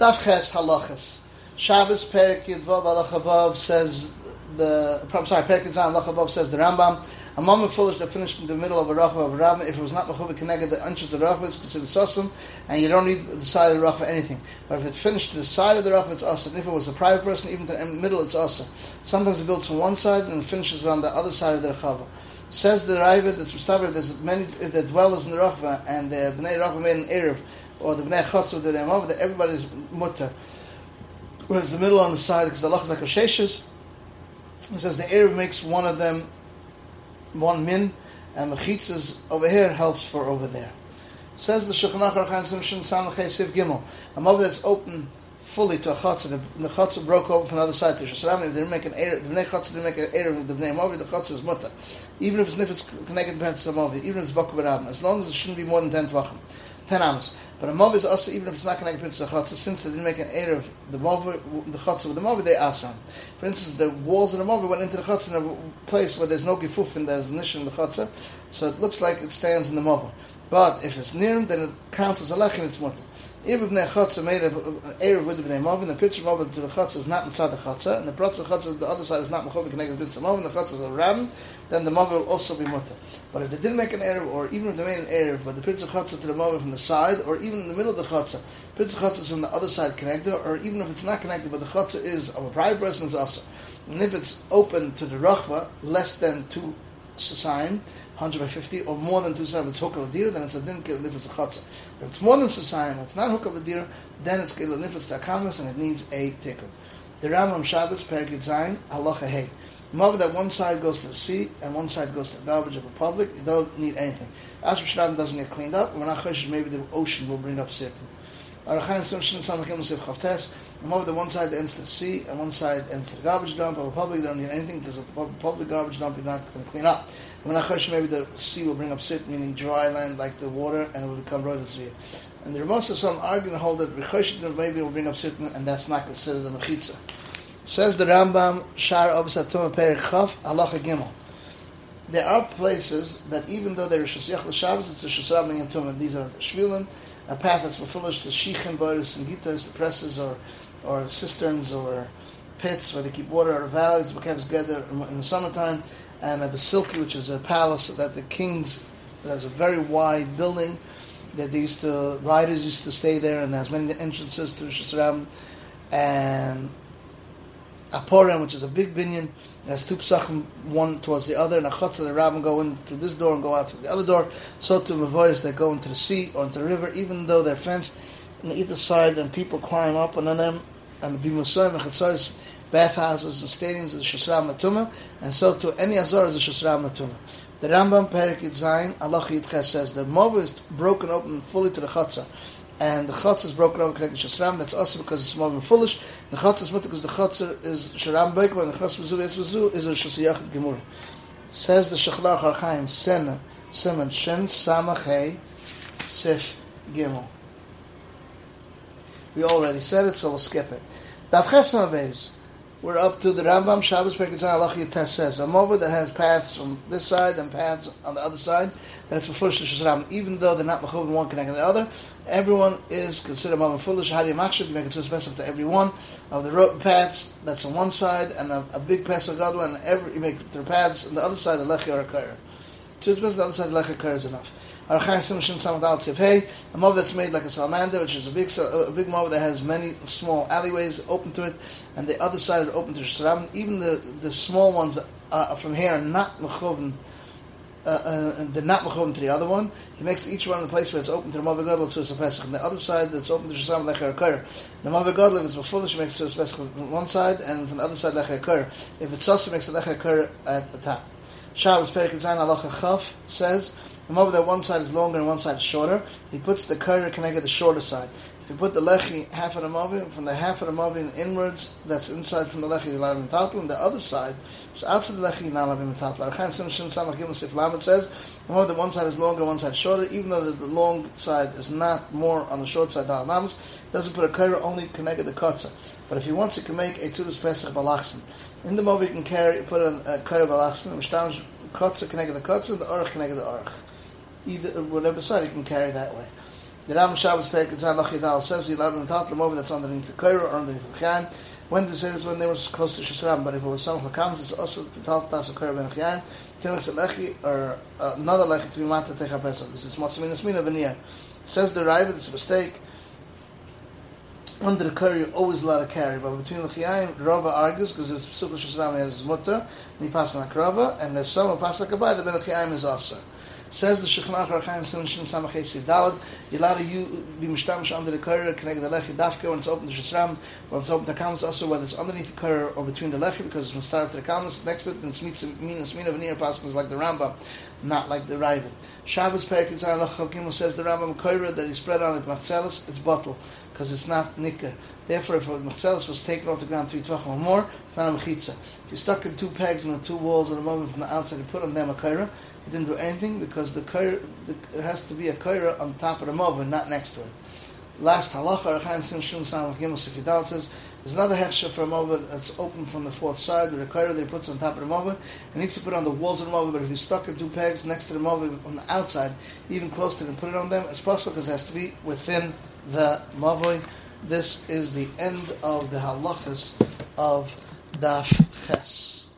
Daf Halachas. Shabbos Perik Yudvav Alachavav says the. I'm sorry, Perik Yudzav Alachavav says the Rambam. A moment foolish that finished in the middle of a rachva of rambam, if it was not mechuva connected the unches of the rachva, it's considered sosum, and you don't need the side of the rachva anything. But if it's finished to the side of the rachva, it's. And if it was a private person, even to the middle, it's asa. Sometimes it builds from one side and finishes on the other side of the rachava. Says the Raiva that's Mustavar, there's many if the dwellers in the rachva, and the bnei rachva made an erev, or the bnei chotz of the Remov, that everybody's mutter. Whereas the middle on the side, because the lach is like a sheshes, it says the Erev makes one of them one min, and mechitzas over here helps for over there. Says the Shulchan Aruch Simshon Samachay Siv Gimel, a mother that's open fully to a chatzah, the chatzah broke open from the other side to Shasram, they didn't make an Erev, the Bnei chatzah didn't make an Erev of the Bnei Movi, the chatzah is mutter. Even if it's connected to Movi, even if it's Baku as long as it shouldn't be more than 10 tvachim, 10 amos. But a mov is also even if it's not connected to the chatzah, since they didn't make an air of the mov, the chatzah with the mov, they asram. For instance, the walls of the mov went into the chatzah in a place where there's no gifufin, there's nish in the chatzah, so it looks like it stands in the mov. But if it's near him, then it counts as a lech and it's mutter. Even if Bnei Chatzah made an Erev with the Bnei Movin, the picture of to the Chatzah is not inside the Chatzah, and the Pratzah Chatzah, the other side is not Mechov connected with the Movin, the Chatzah is a Ram, then the Movin will also be Mutter. But if they didn't make an Erev, or even if they made an Erev, but the Prince of Chatzah to the Movin from the side, or even in the middle of the Chatzah, of Chatzah is from the other side connected, or even if it's not connected, but the Chatzah is of a private person, it's also. And if it's open to the Rachva, less than two sign, 150 or more than two sign, it's hukal adira, then it's a din nifas chatzah. If it's more than two sign, it's not hukal adira, then it's kil nifas takamas and it needs a tikkun. The Rambam Shabbos Perik Zayin Halacha Hey. Remember that one side goes to the sea and one side goes to the garbage of the public. You don't need anything. As Shadam doesn't get cleaned up, when Achash maybe the ocean will bring up sipin. Arachayim Simshin. Remember the one side ends to the sea and one side ends to the garbage dump. Of the public, they don't need anything because the public garbage dump you're not going to clean up. When Achash maybe the sea will bring up sit, meaning dry land like the water, and it will become sea. And there must some argument hold that maybe will bring up sit, and that's not considered a mechitza. Says the Rambam, Shar Obsatuma Perik Chaf, Halacha Gimel. There are places that even though they're Shasiach L'Shabbos, it's a Shasram and Tumah. These are Shvilin, a path that's fulfillish to Shichin, Boris, and Gitas, the presses, or, or cisterns, or pits where they keep water of valleys, becomes together in the summertime, and a basilki, which is a palace that the kings, has a very wide building that they used to, riders used to stay there, and there's many entrances to Shasram, and Aporim, which is a big binyan, it has two psachim, one towards the other, and a chutz and a rabbin go in through this door and go out through the other door. So to mavoyas that go into the sea or into the river, even though they're fenced on either side, and people climb up on them, and the bimusayim and chatzos, bathhouses and stadiums is shasram matuma, and so to any azar is a shasram matuma. The Rambam Perik Zayin Allah Yitches says the mova is broken open fully to the chatzah and the chutz is broken over connected to shasram. That's also because it's more foolish. The chutz is mutter because the chutz is sharam beikva, and the chutz v'zu v'zu is a shasiyach gemur. Says the Shechlar Charchaim Sen Simon Shen Samachay Sif Gimel. We already said it, so we'll skip it. Dav Chesna we're up to the Rambam Shabbos Perkitzan Test says a mover that has paths on this side and paths on the other side. That it's a foolish Shazram, even though they're not mechuvin one connected to the other. Everyone is considered mova foolish. How do you make it too specific to every one of the road paths that's on one side and a, a big path of gadol, and every you make the paths on the other side of lechi or a kair. Too specific the other side of lechi is enough. Archaim Simshin Samadal Tzivhei, a mov that's made like a salamander, which is a big a big mov that has many small alleyways open to it, and the other side is open to Shram. Even the, the small ones are, from here are not mechovin. Uh, uh, they're not mechovin to the other one. He makes each one in the place where it's open to the Mavi Gadol to Pesach, and the other side that's open to Shasam Lecher Kair. The Mavi Gadol, if it's full, she makes to Pesach from one side, and from the other side Lecher Kair. If it's Sasa, makes the Lecher Kair at the top. Shabbos Perik Zayin Allah Chaf says over that one side is longer and one side is shorter, he puts the curry connected the shorter side. If you put the lechi half of the movin, from the half of the movin inwards, that's inside from the lechi, you're allowed to and the other side, which outside the lechi, you're not allowed metatl. Archaim Sim Shin Samach Gimel Sif Lamed says, over that one side is longer, one side shorter, even though the, the, long side is not more on the short side, doesn't put a curry, only connected the kotza. But if he wants, he can make a Tudus Pesach Balachsin. In the movie, you can carry, put a, a curry Balachsin, which kotza connected the kotza, the orach connected the orach either whatever side you can carry that way. The Ram Shabbos Perik Tzad Lachidal says he allowed him to the over that's underneath the Koira or underneath the Chayan. When they say this when they was close to Shusram, but if it was some of the it's also talked about the Koira Ben Chayan. Tilak Lechi or uh, another Lechi to be matter Techa Pesach because it's Matzamina Smina Veneer. Says the Raiva, it's a mistake. Under the curry, always allowed to carry, but between the chiyayim, Rava argues because it's Pesach Shusram has his mutter, and he passes on Akrava, and there's some who pass like a the Ben Chiyayim is also. Says the Shechnach Rachaim Sim Shin Samachay Sidalad, you're allowed to you be mishtamish under the Kurr, connect the Lechi Dafka when it's open to Shishram, when it's open to Kamas, also whether it's underneath the Kurr or between the Lechi, because it's going to the Kamas, next to it, and it's Min and Smina Veneer Paskas like the Rambam, not like the Raven. Shabbos Perik Yitzhak Lachal says the Rambam Kurr that he spread on it, Machzelis, it's bottle, because it's not Nicker. Therefore, if Machzelis was taken off the ground three tvachim or more, it's not a Mechitza. If you stuck in two pegs in the two walls at a moment from the outside, and put on them a Kurr, he didn't do anything because the, kaira, the there has to be a kaira on top of the mova, not next to it. Last halacha, Rechaim Sin Shum Sam Gimel Sifidal says there's another hechsher for a mova that's open from the fourth side with a kaira that he puts on top of the mova. He needs to put on the walls of the mova, but if he's stuck in two pegs next to the mova on the outside, even close to it, and put it on them, it's possible because it has to be within the mova. This is the end of the halachas of Daf Ches.